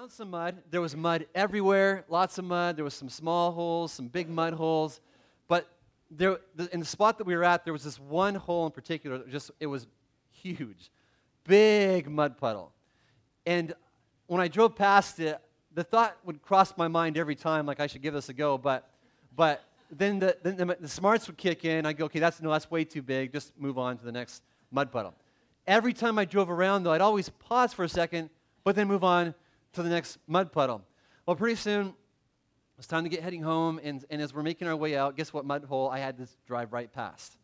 found some mud. There was mud everywhere, lots of mud. There was some small holes, some big mud holes. But there, the, in the spot that we were at, there was this one hole in particular. That just it was huge, big mud puddle. And when I drove past it, the thought would cross my mind every time, like I should give this a go. But, but then the, then the, the smarts would kick in. I'd go, okay, that's no, that's way too big. Just move on to the next mud puddle. Every time I drove around, though, I'd always pause for a second, but then move on to the next mud puddle. Well, pretty soon, it's time to get heading home, and, and as we're making our way out, guess what mud hole I had to drive right past?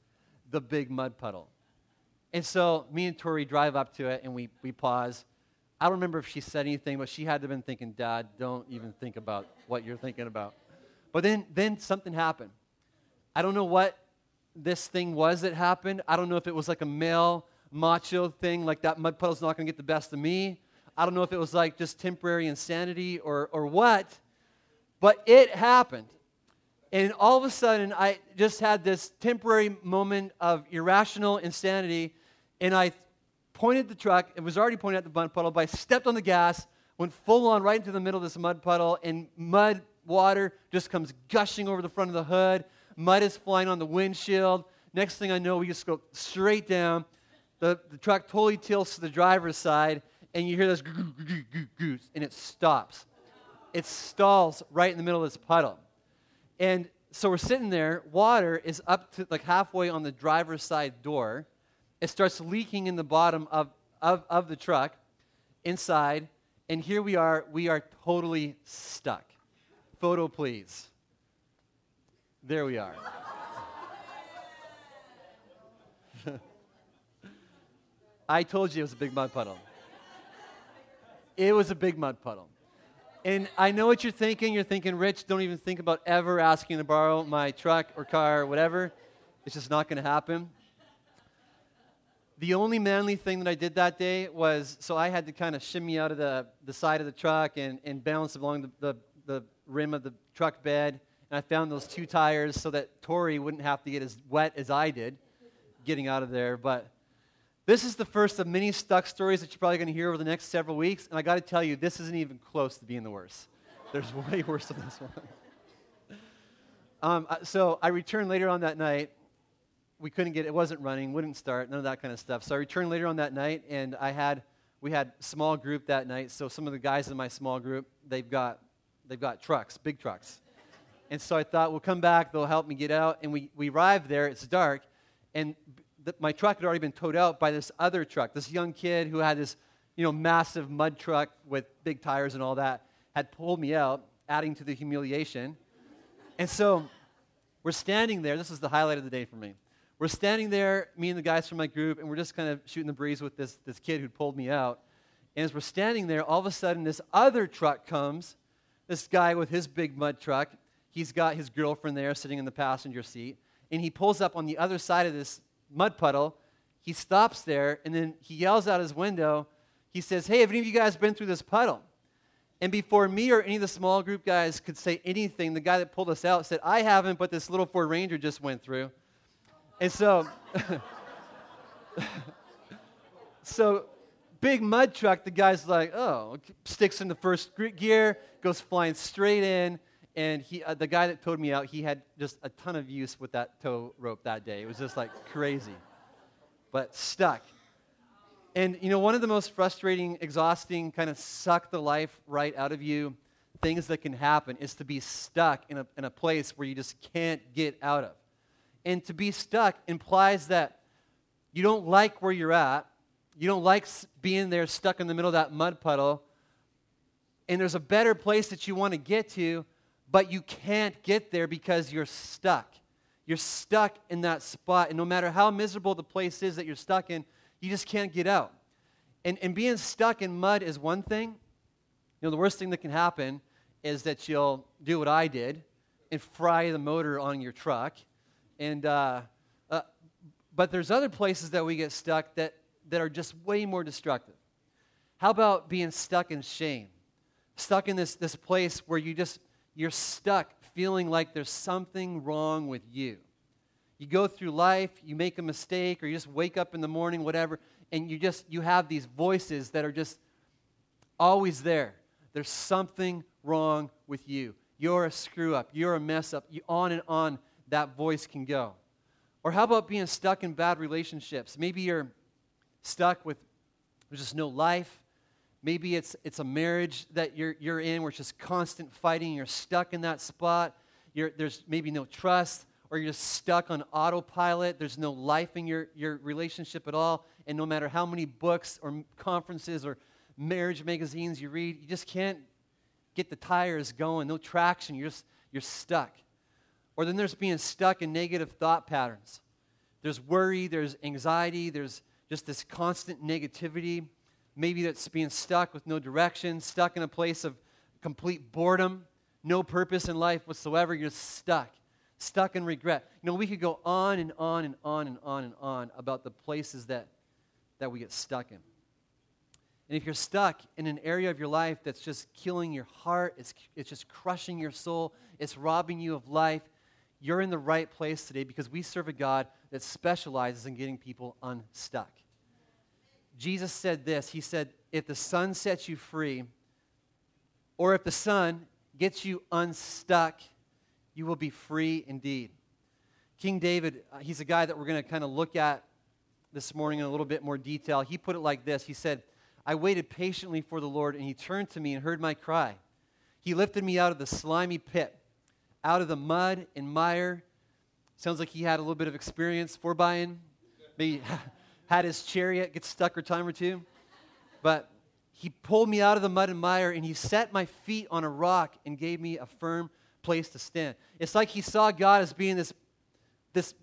The big mud puddle. And so me and Tori drive up to it, and we, we pause. I don't remember if she said anything, but she had to have been thinking, Dad, don't even think about what you're thinking about. But then, then something happened. I don't know what this thing was that happened. I don't know if it was like a male macho thing, like that mud puddle's not going to get the best of me. I don't know if it was like just temporary insanity or, or what. But it happened. And all of a sudden, I just had this temporary moment of irrational insanity, and I pointed the truck. It was already pointed at the mud puddle, but I stepped on the gas, went full on right into the middle of this mud puddle, and mud water just comes gushing over the front of the hood. Mud is flying on the windshield. Next thing I know, we just go straight down. The, the truck totally tilts to the driver's side, and you hear this goose, and it stops it stalls right in the middle of this puddle. And so we're sitting there, water is up to like halfway on the driver's side door. It starts leaking in the bottom of, of, of the truck inside. And here we are, we are totally stuck. Photo, please. There we are. I told you it was a big mud puddle. It was a big mud puddle. And I know what you're thinking. You're thinking, Rich, don't even think about ever asking to borrow my truck or car or whatever. It's just not going to happen. The only manly thing that I did that day was so I had to kind of shimmy out of the, the side of the truck and, and balance along the, the, the rim of the truck bed. And I found those two tires so that Tori wouldn't have to get as wet as I did getting out of there. But this is the first of many stuck stories that you're probably going to hear over the next several weeks. And I got to tell you, this isn't even close to being the worst. There's way worse than this one. Um, so I returned later on that night. We couldn't get it wasn't running, wouldn't start, none of that kind of stuff. So I returned later on that night, and I had we had small group that night. So some of the guys in my small group they've got they've got trucks, big trucks, and so I thought we'll come back. They'll help me get out. And we we arrived there. It's dark, and my truck had already been towed out by this other truck. This young kid who had this, you know, massive mud truck with big tires and all that had pulled me out, adding to the humiliation. And so we're standing there. This is the highlight of the day for me. We're standing there, me and the guys from my group, and we're just kind of shooting the breeze with this, this kid who'd pulled me out. And as we're standing there, all of a sudden, this other truck comes. This guy with his big mud truck. He's got his girlfriend there sitting in the passenger seat. And he pulls up on the other side of this mud puddle. He stops there and then he yells out his window. He says, Hey, have any of you guys been through this puddle? And before me or any of the small group guys could say anything, the guy that pulled us out said, I haven't, but this little Ford Ranger just went through. And so, so big mud truck, the guy's like, oh, sticks in the first gear, goes flying straight in. And he, uh, the guy that towed me out, he had just a ton of use with that tow rope that day. It was just like crazy, but stuck. And you know, one of the most frustrating, exhausting, kind of suck the life right out of you things that can happen is to be stuck in a, in a place where you just can't get out of. And to be stuck implies that you don't like where you're at, you don't like being there stuck in the middle of that mud puddle, and there's a better place that you want to get to, but you can't get there because you're stuck. You're stuck in that spot. And no matter how miserable the place is that you're stuck in, you just can't get out. And, and being stuck in mud is one thing. You know, the worst thing that can happen is that you'll do what I did and fry the motor on your truck. And, uh, uh, but there's other places that we get stuck that, that are just way more destructive. How about being stuck in shame? Stuck in this, this place where you just you're stuck feeling like there's something wrong with you. You go through life, you make a mistake, or you just wake up in the morning, whatever, and you just you have these voices that are just always there there's something wrong with you. You're a screw up. You're a mess up. You, on and on that voice can go. Or how about being stuck in bad relationships? Maybe you're stuck with there's just no life. Maybe it's, it's a marriage that you're, you're in where it's just constant fighting. You're stuck in that spot. You're, there's maybe no trust, or you're just stuck on autopilot. There's no life in your, your relationship at all. And no matter how many books or conferences or marriage magazines you read, you just can't get the tires going. No traction. You're just you're stuck. Or then there's being stuck in negative thought patterns. There's worry, there's anxiety, there's just this constant negativity. Maybe that's being stuck with no direction, stuck in a place of complete boredom, no purpose in life whatsoever. You're stuck, stuck in regret. You know, we could go on and on and on and on and on about the places that, that we get stuck in. And if you're stuck in an area of your life that's just killing your heart, it's, it's just crushing your soul, it's robbing you of life, you're in the right place today because we serve a God that specializes in getting people unstuck. Jesus said this He said, If the Son sets you free, or if the Son gets you unstuck, you will be free indeed. King David, uh, he's a guy that we're going to kind of look at this morning in a little bit more detail. He put it like this He said, I waited patiently for the Lord, and he turned to me and heard my cry. He lifted me out of the slimy pit, out of the mud and mire. Sounds like he had a little bit of experience for buying. Maybe had his chariot get stuck a time or two. But he pulled me out of the mud and mire and he set my feet on a rock and gave me a firm place to stand. It's like he saw God as being this, this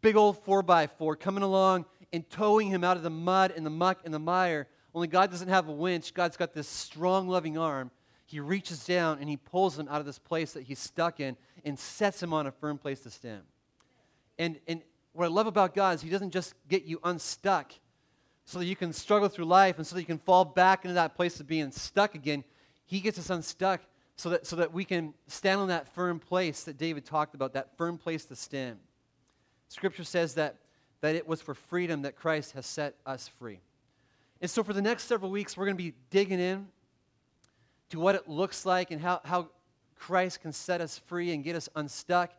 big old four by four coming along and towing him out of the mud and the muck and the mire. Only God doesn't have a winch. God's got this strong, loving arm. He reaches down and he pulls him out of this place that he's stuck in and sets him on a firm place to stand. And, and what I love about God is He doesn't just get you unstuck so that you can struggle through life and so that you can fall back into that place of being stuck again. He gets us unstuck so that, so that we can stand on that firm place that David talked about, that firm place to stand. Scripture says that, that it was for freedom that Christ has set us free. And so for the next several weeks, we're going to be digging in to what it looks like and how, how Christ can set us free and get us unstuck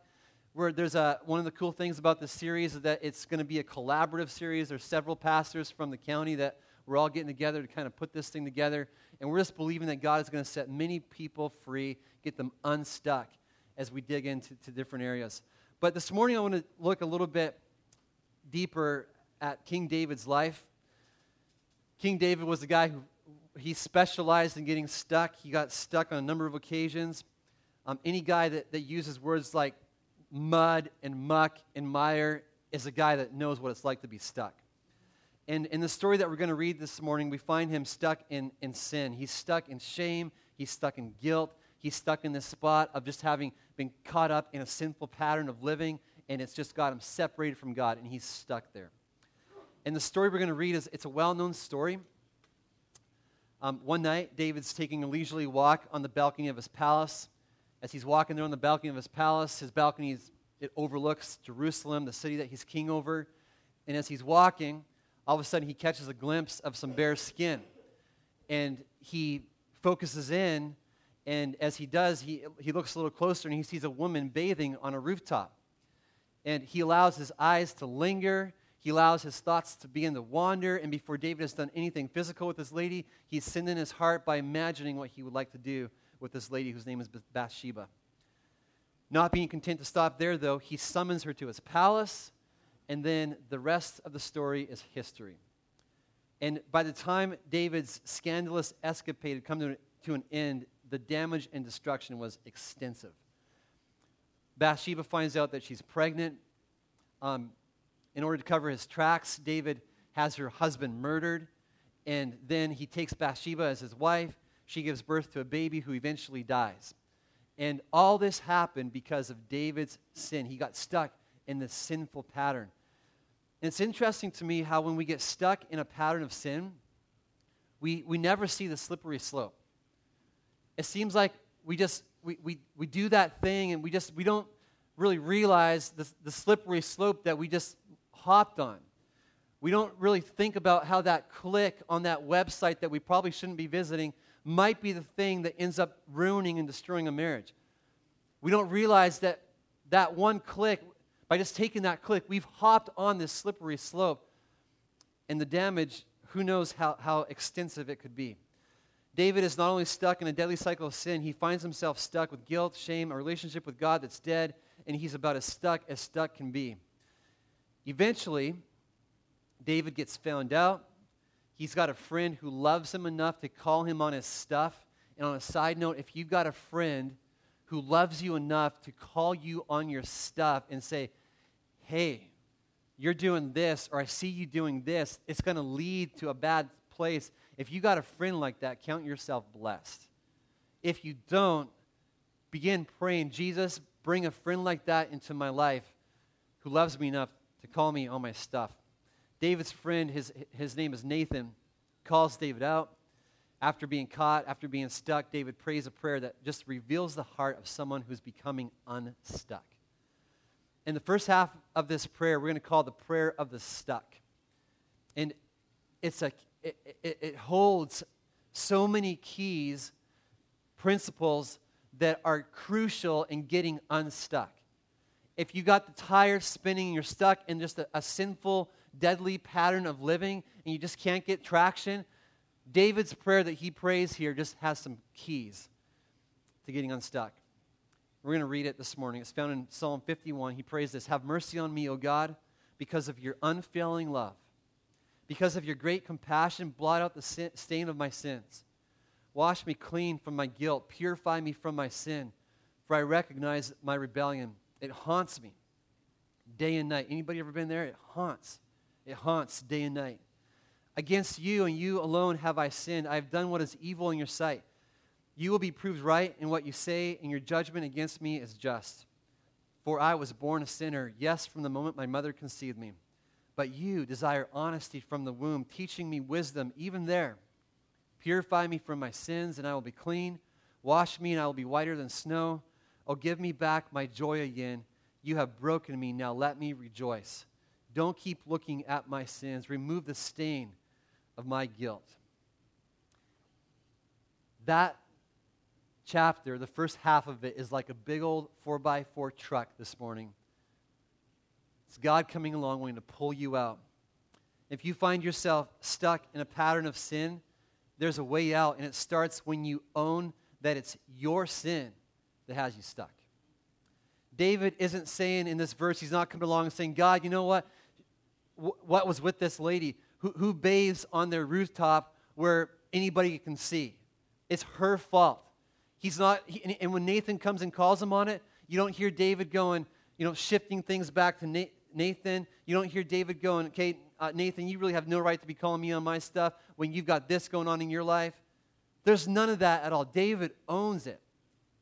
where there's a, one of the cool things about this series is that it's going to be a collaborative series. There's several pastors from the county that we're all getting together to kind of put this thing together. And we're just believing that God is going to set many people free, get them unstuck as we dig into different areas. But this morning, I want to look a little bit deeper at King David's life. King David was the guy who he specialized in getting stuck. He got stuck on a number of occasions. Um, any guy that, that uses words like mud and muck and mire is a guy that knows what it's like to be stuck. And in the story that we're going to read this morning, we find him stuck in, in sin. He's stuck in shame. He's stuck in guilt. He's stuck in this spot of just having been caught up in a sinful pattern of living, and it's just got him separated from God, and he's stuck there. And the story we're going to read is it's a well known story. Um, one night, David's taking a leisurely walk on the balcony of his palace as he's walking there on the balcony of his palace. His balcony it overlooks Jerusalem, the city that he's king over. And as he's walking, all of a sudden he catches a glimpse of some bare skin. And he focuses in, and as he does, he, he looks a little closer and he sees a woman bathing on a rooftop. And he allows his eyes to linger. He allows his thoughts to begin to wander. And before David has done anything physical with this lady, he's sinned in his heart by imagining what he would like to do with this lady whose name is Bathsheba. Not being content to stop there, though, he summons her to his palace, and then the rest of the story is history. And by the time David's scandalous escapade had come to, an end, the damage and destruction was extensive. Bathsheba finds out that she's pregnant. Um, in order to cover his tracks, David has her husband murdered, and then he takes Bathsheba as his wife. She gives birth to a baby who eventually dies. And all this happened because of David's sin. He got stuck in this sinful pattern. And it's interesting to me how when we get stuck in a pattern of sin, we, we never see the slippery slope. It seems like we just we, we, we do that thing and we just we don't really realize the, the slippery slope that we just hopped on. We don't really think about how that click on that website that we probably shouldn't be visiting might be the thing that ends up ruining and destroying a marriage. We don't realize that that one click, by just taking that click, we've hopped on this slippery slope. And the damage, who knows how, how extensive it could be. David is not only stuck in a deadly cycle of sin, he finds himself stuck with guilt, shame, a relationship with God that's dead, and he's about as stuck as stuck can be. Eventually, David gets found out. He's got a friend who loves him enough to call him on his stuff. And on a side note, if you've got a friend who loves you enough to call you on your stuff and say, hey, you're doing this, or I see you doing this, it's going to lead to a bad place. If you got a friend like that, count yourself blessed. If you don't, begin praying, Jesus, bring a friend like that into my life who loves me enough to call me on my stuff. David's friend, his, his name is Nathan, calls David out. After being caught, after being stuck, David prays a prayer that just reveals the heart of someone who's becoming unstuck. In the first half of this prayer, we're going to call the prayer of the stuck. And it's a, it, it, holds so many keys, principles that are crucial in getting unstuck. If you got the tires spinning and you're stuck in just a, a sinful deadly pattern of living and you just can't get traction, David's prayer that he prays here just has some keys to getting unstuck. We're going to read it this morning. It's found in Psalm 51. He prays this Have mercy on me, O God, because of your unfailing love. Because of your great compassion, blot out the stain of my sins. Wash me clean from my guilt. Purify me from my sin. For I recognize my rebellion. It haunts me day and night. Anybody ever been there? It haunts. It haunts day and night. Against you and you alone have I sinned. I have done what is evil in your sight. You will be proved right in what you say, and your judgment against me is just. For I was born a sinner, yes, from the moment my mother conceived me. But you desire honesty from the womb, teaching me wisdom even there. Purify me from my sins, and I will be clean. Wash me, and I will be whiter than snow. Oh, give me back my joy again. You have broken me. Now let me rejoice. Don't keep looking at my sins. Remove the stain of my guilt. That chapter, the first half of it, is like a big old 4x4 truck this morning. It's God coming along, wanting to pull you out. If you find yourself stuck in a pattern of sin, there's a way out, and it starts when you own that it's your sin that has you stuck. David isn't saying in this verse, he's not coming along and saying, God, you know what? What was with this lady who, who bathes on their rooftop where anybody can see. It's her fault. He's not, he, and when Nathan comes and calls him on it, you don't hear David going, you know, shifting things back to Nathan. You don't hear David going, okay, uh, Nathan, you really have no right to be calling me on my stuff when you've got this going on in your life. There's none of that at all. David owns it.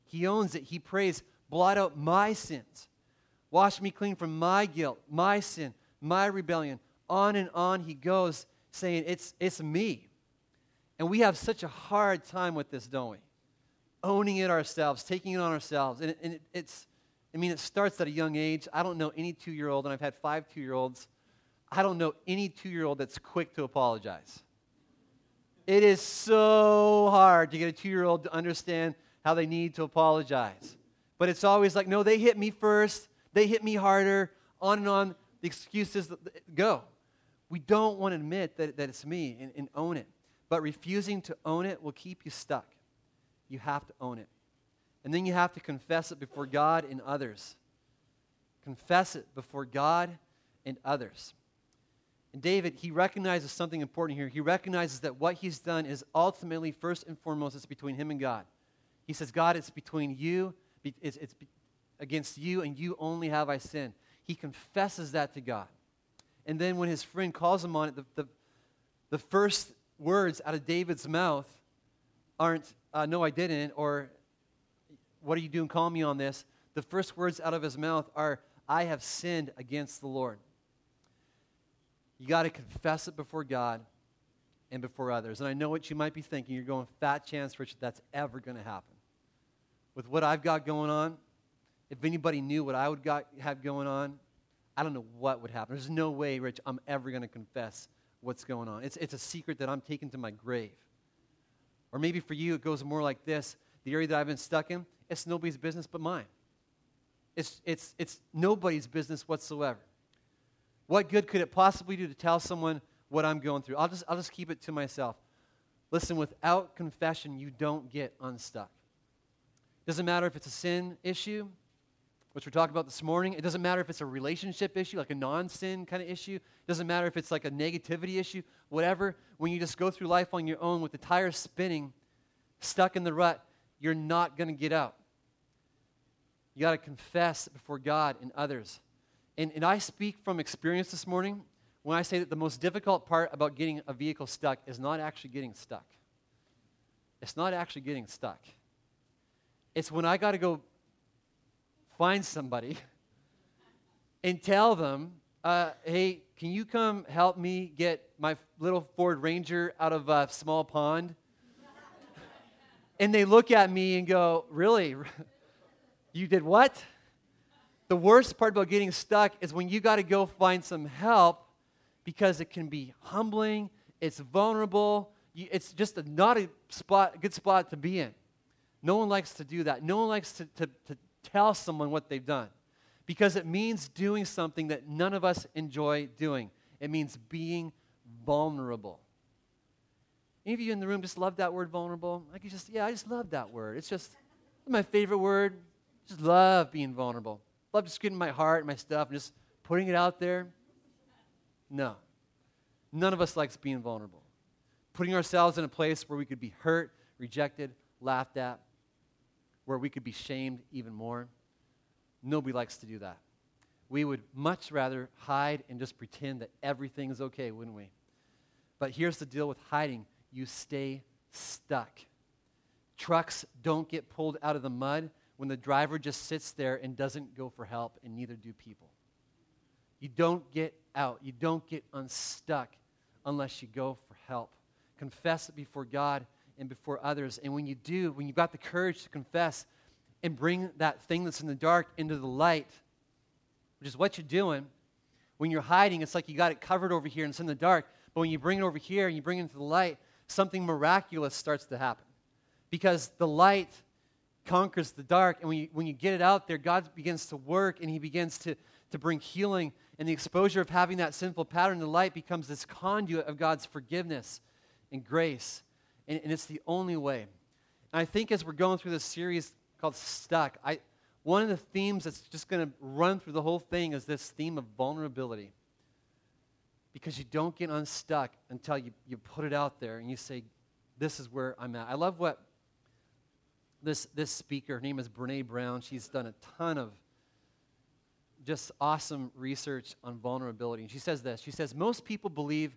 He owns it. He prays, blot out my sins. Wash me clean from my guilt, my sin, my rebellion. On and on he goes, saying, It's, it's me. And we have such a hard time with this, don't we? Owning it ourselves, taking it on ourselves. And, it, and it, it's, I mean, it starts at a young age. I don't know any two year old, and I've had five two year olds. I don't know any two year old that's quick to apologize. It is so hard to get a two year old to understand how they need to apologize. But it's always like, no, they hit me first, they hit me harder, on and on the excuses go. We don't want to admit that, that it's me and, and own it. But refusing to own it will keep you stuck. You have to own it. And then you have to confess it before God and others. Confess it before God and others. And David, he recognizes something important here. He recognizes that what he's done is ultimately, first and foremost, it's between him and God. He says, God, it's between you, it's, it's against you, and you only have I sinned. He confesses that to God. And then when his friend calls him on it, the, the, the first words out of David's mouth aren't, uh, no, I didn't, or what are you doing calling me on this? The first words out of his mouth are, I have sinned against the Lord. You got to confess it before God and before others. And I know what you might be thinking. You're going, fat chance, Richard, that's ever going to happen. With what I've got going on, if anybody knew what I would got, have going on, I don't know what would happen. There's no way, Rich, I'm ever going to confess what's going on. It's, it's a secret that I'm taking to my grave. Or maybe for you, it goes more like this the area that I've been stuck in, it's nobody's business but mine. It's, it's, it's nobody's business whatsoever. What good could it possibly do to tell someone what I'm going through? I'll just, I'll just keep it to myself. Listen, without confession, you don't get unstuck. Doesn't matter if it's a sin issue, which we're talking about this morning. It doesn't matter if it's a relationship issue, like a non sin kind of issue. It doesn't matter if it's like a negativity issue, whatever. When you just go through life on your own with the tires spinning, stuck in the rut, you're not going to get out. You got to confess before God and others. And, and I speak from experience this morning when I say that the most difficult part about getting a vehicle stuck is not actually getting stuck. It's not actually getting stuck. It's when I got to go find somebody and tell them, uh, hey, can you come help me get my little Ford Ranger out of a small pond? and they look at me and go, really? you did what? The worst part about getting stuck is when you got to go find some help because it can be humbling, it's vulnerable, it's just a, not a spot, good spot to be in. No one likes to do that. No one likes to, to, to tell someone what they've done because it means doing something that none of us enjoy doing. It means being vulnerable. Any of you in the room just love that word vulnerable? You just, yeah, I just love that word. It's just my favorite word. Just love being vulnerable. Love just getting my heart and my stuff and just putting it out there. No. None of us likes being vulnerable. Putting ourselves in a place where we could be hurt, rejected, laughed at, where we could be shamed even more. Nobody likes to do that. We would much rather hide and just pretend that everything is okay, wouldn't we? But here's the deal with hiding you stay stuck. Trucks don't get pulled out of the mud when the driver just sits there and doesn't go for help, and neither do people. You don't get out, you don't get unstuck unless you go for help. Confess it before God and before others. And when you do, when you've got the courage to confess and bring that thing that's in the dark into the light, which is what you're doing, when you're hiding, it's like you got it covered over here and it's in the dark. But when you bring it over here and you bring it into the light, something miraculous starts to happen. Because the light conquers the dark. And when you, when you get it out there, God begins to work and He begins to, to bring healing. And the exposure of having that sinful pattern the light becomes this conduit of God's forgiveness and grace. And, and it's the only way. And I think as we're going through this series called Stuck, I, one of the themes that's just going to run through the whole thing is this theme of vulnerability because you don't get unstuck until you, you put it out there and you say, This is where I'm at. I love what this, this speaker, her name is Brene Brown, she's done a ton of just awesome research on vulnerability. And she says this She says, Most people believe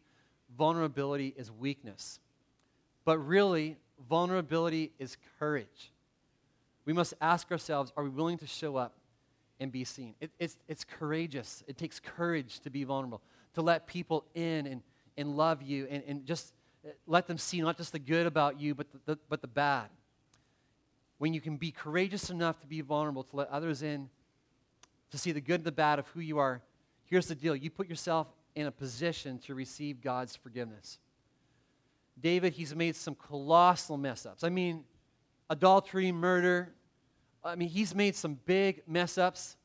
vulnerability is weakness, but really, vulnerability is courage. We must ask ourselves are we willing to show up and be seen? It, it's, it's courageous. It takes courage to be vulnerable to let people in and, and love you and, and just uh, let them see not just the good about you, but the, the, but the bad. When you can be courageous enough to be vulnerable, to let others in, to see the good and the bad of who you are, here's the deal you put yourself in a position to receive God's forgiveness. David, he's made some colossal mess ups. I mean, adultery, murder. I mean, he's made some big mess ups.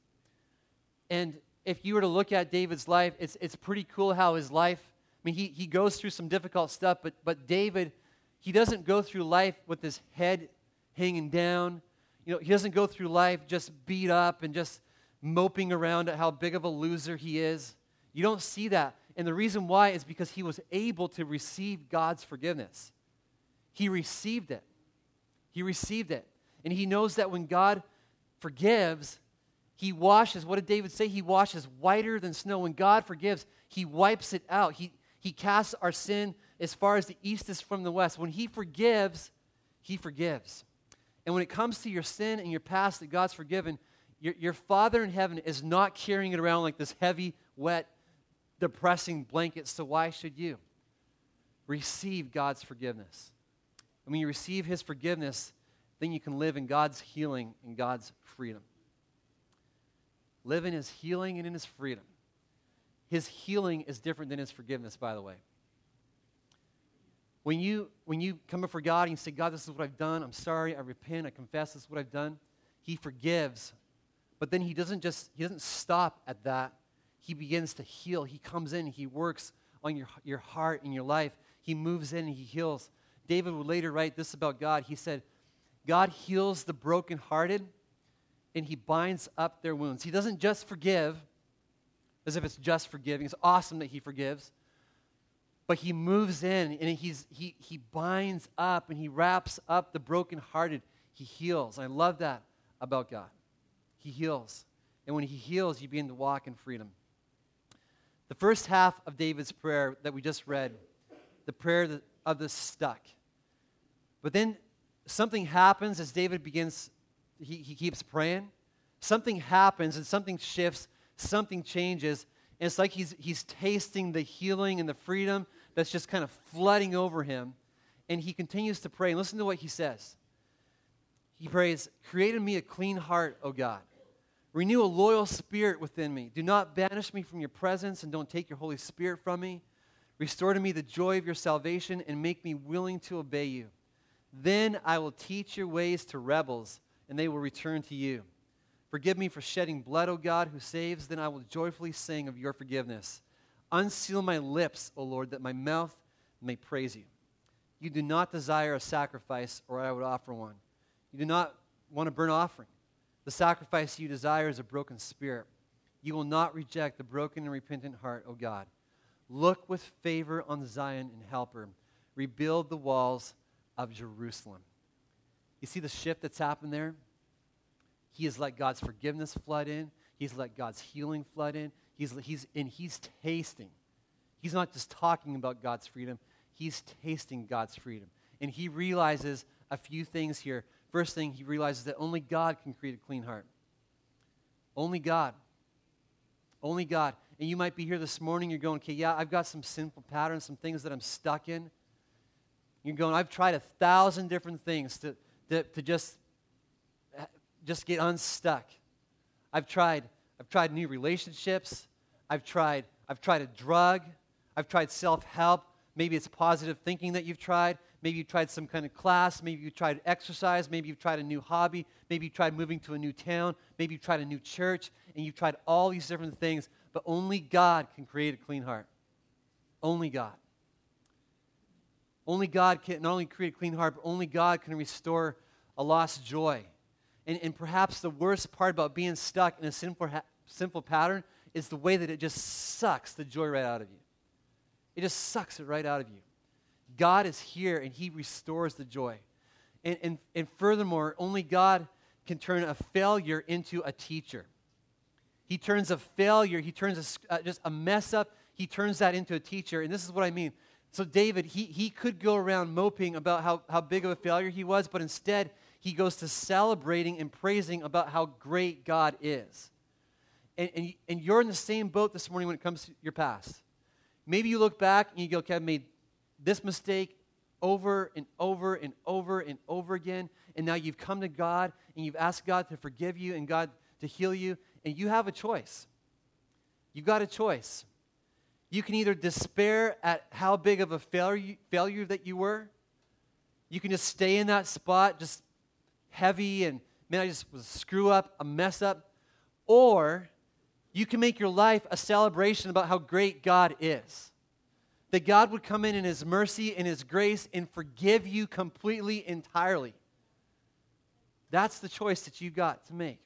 And if you were to look at David's life, it's, it's pretty cool how his life, I mean, he, he goes through some difficult stuff, but, but David, he doesn't go through life with his head hanging down. You know, he doesn't go through life just beat up and just moping around at how big of a loser he is. You don't see that. And the reason why is because he was able to receive God's forgiveness. He received it. He received it. And he knows that when God forgives, he washes, what did David say? He washes whiter than snow. When God forgives, He wipes it out. He, he casts our sin as far as the east is from the west. When He forgives, He forgives. And when it comes to your sin and your past that God's forgiven, your, your Father in heaven is not carrying it around like this heavy, wet, depressing blanket. So why should you? Receive God's forgiveness. And when you receive His forgiveness, then you can live in God's healing and God's freedom live in his healing and in his freedom. His healing is different than his forgiveness, by the way. When you, when you come before God and you say, God, this is what I've done, I'm sorry, I repent, I confess this is what I've done, He forgives. But then He doesn't just, He doesn't stop at that. He begins to heal. He comes in, He works on your, your heart and your life. He moves in He heals. David would later write this about God. He said, God heals the brokenhearted and He binds up their wounds. He doesn't just forgive as if it's just forgiving. It's awesome that He forgives but he moves in and he's, he, he binds up and he wraps up the brokenhearted. He heals. I love that about God. He heals. And when he heals, you begin to walk in freedom. The first half of David's prayer that we just read, the prayer of the stuck. But then something happens as David begins, he, he keeps praying. Something happens and something shifts, something changes. And it's like he's, he's tasting the healing and the freedom that's just kind of flooding over him. And he continues to pray. And listen to what he says. He prays, Create in me a clean heart, O God. Renew a loyal spirit within me. Do not banish me from your presence and don't take your Holy Spirit from me. Restore to me the joy of your salvation and make me willing to obey you. Then I will teach your ways to rebels, and they will return to you. Forgive me for shedding blood, O God, who saves. Then I will joyfully sing of your forgiveness. Unseal my lips, O Lord, that my mouth may praise you. You do not desire a sacrifice, or I would offer one. You do not want a burnt offering. The sacrifice you desire is a broken spirit. You will not reject the broken and repentant heart, O God. Look with favor on Zion and help her. Rebuild the walls of Jerusalem. You see the shift that's happened there? He has let God's forgiveness flood in. He's let God's healing flood in. He's, he's, and he's tasting. He's not just talking about God's freedom, he's tasting God's freedom. And he realizes a few things here. First thing, he realizes that only God can create a clean heart. Only God. Only God. And you might be here this morning, you're going, okay, yeah, I've got some sinful patterns, some things that I'm stuck in. You're going, I've tried a thousand different things to, to, to just, just get unstuck. I've tried, I've tried new relationships. I've tried, I've tried a drug. I've tried self help. Maybe it's positive thinking that you've tried. Maybe you've tried some kind of class. Maybe you've tried exercise. Maybe you've tried a new hobby. Maybe you've tried moving to a new town. Maybe you've tried a new church. And you've tried all these different things. But only God can create a clean heart. Only God. Only God can not only create a clean heart, but only God can restore a lost joy. And, and perhaps the worst part about being stuck in a sinful, ha- sinful pattern is the way that it just sucks the joy right out of you. It just sucks it right out of you. God is here and He restores the joy. And, and, and furthermore, only God can turn a failure into a teacher. He turns a failure, he turns a, uh, just a mess up, he turns that into a teacher. And this is what I mean. So, David, he, he could go around moping about how, how big of a failure he was, but instead, he goes to celebrating and praising about how great God is and, and, and you're in the same boat this morning when it comes to your past. Maybe you look back and you go, okay, I've made this mistake over and over and over and over again. And now you've come to God and you've asked God to forgive you and God to heal you. And you have a choice. You've got a choice. You can either despair at how big of a failure, failure that you were. You can just stay in that spot, just heavy and, man, I just was a screw up, a mess up. Or you can make your life a celebration about how great God is. That God would come in in His mercy and His grace and forgive you completely, entirely. That's the choice that you've got to make.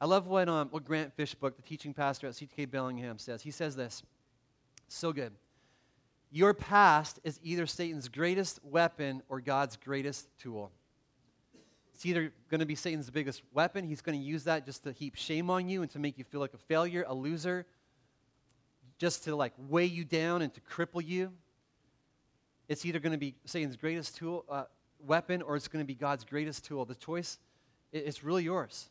I love what, um, what Grant Fishbook, the teaching pastor at CTK Bellingham, says. He says this so good. Your past is either Satan's greatest weapon or God's greatest tool. It's either going to be Satan's biggest weapon. He's going to use that just to heap shame on you and to make you feel like a failure, a loser, just to like weigh you down and to cripple you. It's either going to be Satan's greatest tool, uh, weapon or it's going to be God's greatest tool. The choice is really yours.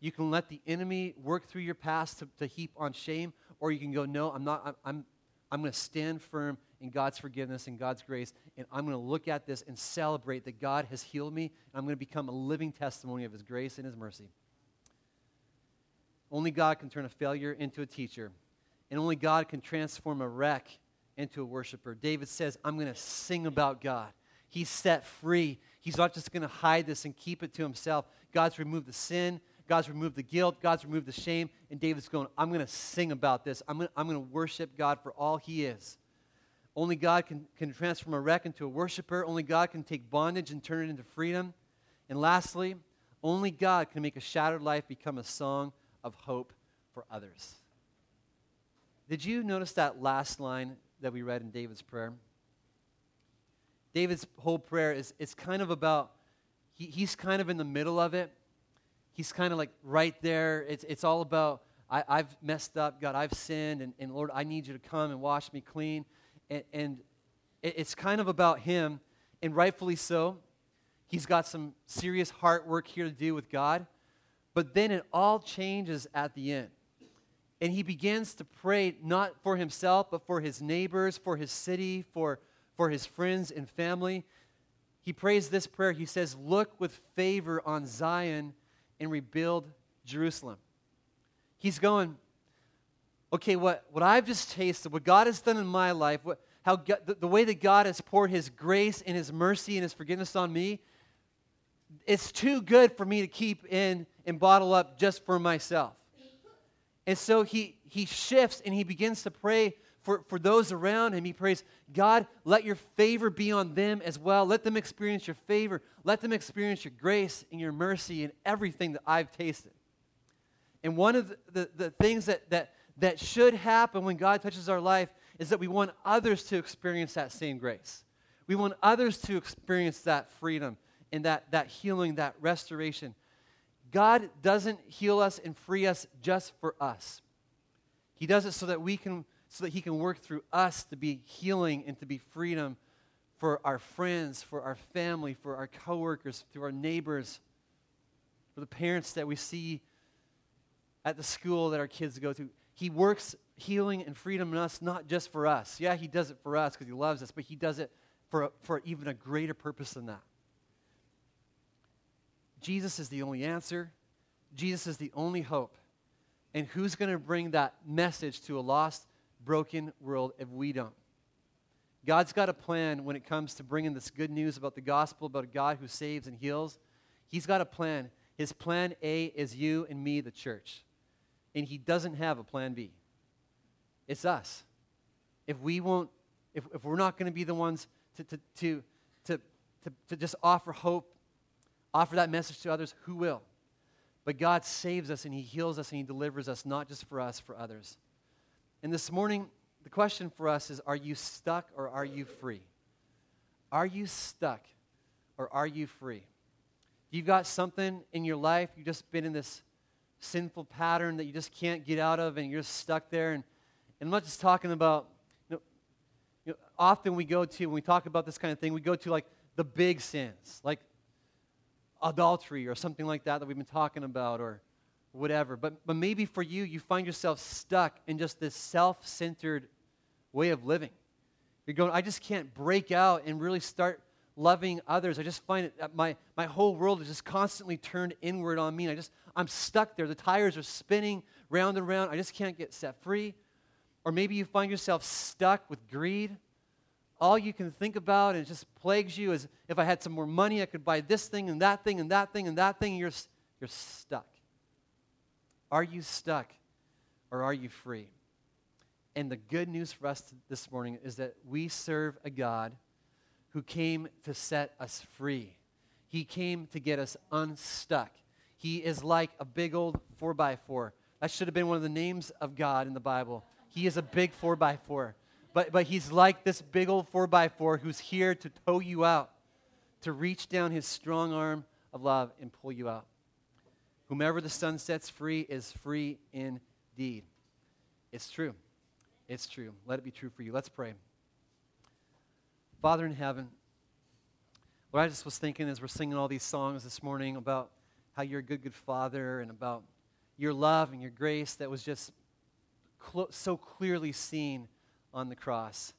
You can let the enemy work through your past to, to heap on shame, or you can go, no, I'm not, I'm, I'm, I'm going to stand firm in God's forgiveness and God's grace, and I'm going to look at this and celebrate that God has healed me, and I'm going to become a living testimony of His grace and His mercy. Only God can turn a failure into a teacher, and only God can transform a wreck into a worshiper. David says, I'm going to sing about God. He's set free. He's not just going to hide this and keep it to himself. God's removed the sin. God's removed the guilt. God's removed the shame. And David's going, I'm going to sing about this. I'm going, to, I'm going to worship God for all he is. Only God can, can transform a wreck into a worshiper. Only God can take bondage and turn it into freedom. And lastly, only God can make a shattered life become a song of hope for others. Did you notice that last line that we read in David's prayer? David's whole prayer is it's kind of about, he, he's kind of in the middle of it. He's kind of like right there. It's, it's all about, I, have messed up, God, I've sinned, and, and Lord, I need you to come and wash me clean. And, and it, it's kind of about him, and rightfully so. He's got some serious heart work here to do with God. But then it all changes at the end. And he begins to pray not for himself, but for his neighbors, for his city, for, for his friends and family. He prays this prayer. He says, Look with favor on Zion and rebuild Jerusalem. He's going, okay, what, what I've just tasted, what God has done in my life, what, how the, the way that God has poured His grace and His mercy and His forgiveness on me, it's too good for me to keep in and bottle up just for myself. And so he, he shifts and he begins to pray for, for those around him. He prays, God, let your favor be on them as well. Let them experience your favor. Let them experience your grace and your mercy and everything that I've tasted. And one of the, the, the things that, that, that should happen when God touches our life is that we want others to experience that same grace. We want others to experience that freedom and that, that healing, that restoration. God doesn't heal us and free us just for us. He does it so that we can so that he can work through us to be healing and to be freedom for our friends, for our family, for our coworkers, through our neighbors, for the parents that we see at the school that our kids go to. He works healing and freedom in us not just for us. Yeah, he does it for us because he loves us, but he does it for, for even a greater purpose than that. Jesus is the only answer. Jesus is the only hope. And who's going to bring that message to a lost broken world if we don't. God's got a plan when it comes to bringing this good news about the gospel, about a God who saves and heals. He's got a plan. His plan A is you and me, the church. And he doesn't have a plan B. It's us. If we won't, if, if we're not going to be the ones to, to, to, to, to, to just offer hope, offer that message to others, who will? But God saves us and he heals us and he delivers us, not just for us, for others. And this morning, the question for us is Are you stuck or are you free? Are you stuck or are you free? You've got something in your life, you've just been in this sinful pattern that you just can't get out of, and you're stuck there. And, and I'm not just talking about, you know, you know, often we go to, when we talk about this kind of thing, we go to like the big sins, like adultery or something like that that we've been talking about, or whatever. But, but maybe for you, you find yourself stuck in just this self centered way of living. You're going, I just can't break out and really start loving others. I just find it that my, my whole world is just constantly turned inward on me. And I just, I'm stuck there. The tires are spinning round and round. I just can't get set free. Or maybe you find yourself stuck with greed. All you can think about and just plagues you is if I had some more money, I could buy this thing and that thing and that thing and that thing. You're, you're stuck. Are you stuck or are you free? And the good news for us this morning is that we serve a God who came to set us free. He came to get us unstuck. He is like a big old 4 by 4 That should have been one of the names of God in the Bible. He is a big 4 by 4 But, but he's like this big old 4 by 4 who's here to tow you out, to reach down his strong arm of love and pull you out. Whomever the Son sets free is free indeed. It's true. It's true. Let it be true for you. Let's pray. Father in heaven, what I just was thinking as we're singing all these songs this morning about how you're a good, good Father and about your love and your grace that was just cl- so clearly seen on the cross.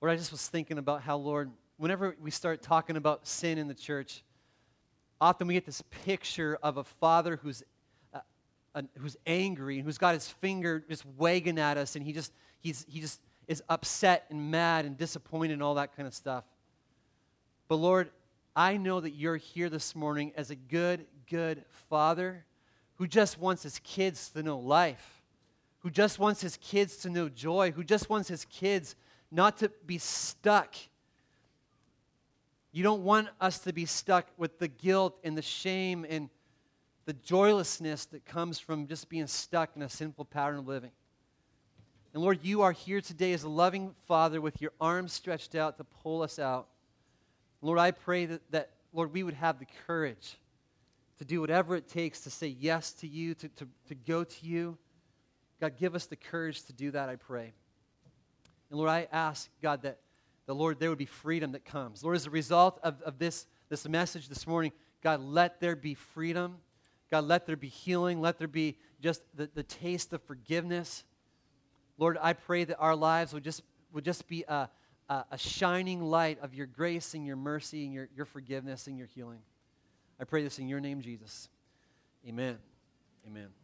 Lord, I just was thinking about how, Lord, whenever we start talking about sin in the church, often we get this picture of a father who's, uh, who's angry and who's got his finger just wagging at us and he just, he's, he just is upset and mad and disappointed and all that kind of stuff. But Lord, I know that you're here this morning as a good, good father who just wants his kids to know life, who just wants his kids to know joy, who just wants his kids not to be stuck. You don't want us to be stuck with the guilt and the shame and the joylessness that comes from just being stuck in a sinful pattern of living. And Lord, you are here today as a loving Father with your arms stretched out to pull us out. Lord, I pray that, that Lord, we would have the courage to do whatever it takes to say yes to you, to, to, to go to you. God, give us the courage to do that, I pray. And Lord, I ask, God, that the Lord, there would be freedom that comes. Lord, as a result of, of this, this message this morning, God, let there be freedom. God, let there be healing. Let there be just the, the taste of forgiveness. Lord, I pray that our lives would just, would just be a, a, a shining light of your grace and your mercy and your, your forgiveness and your healing. I pray this in your name, Jesus. Amen. Amen.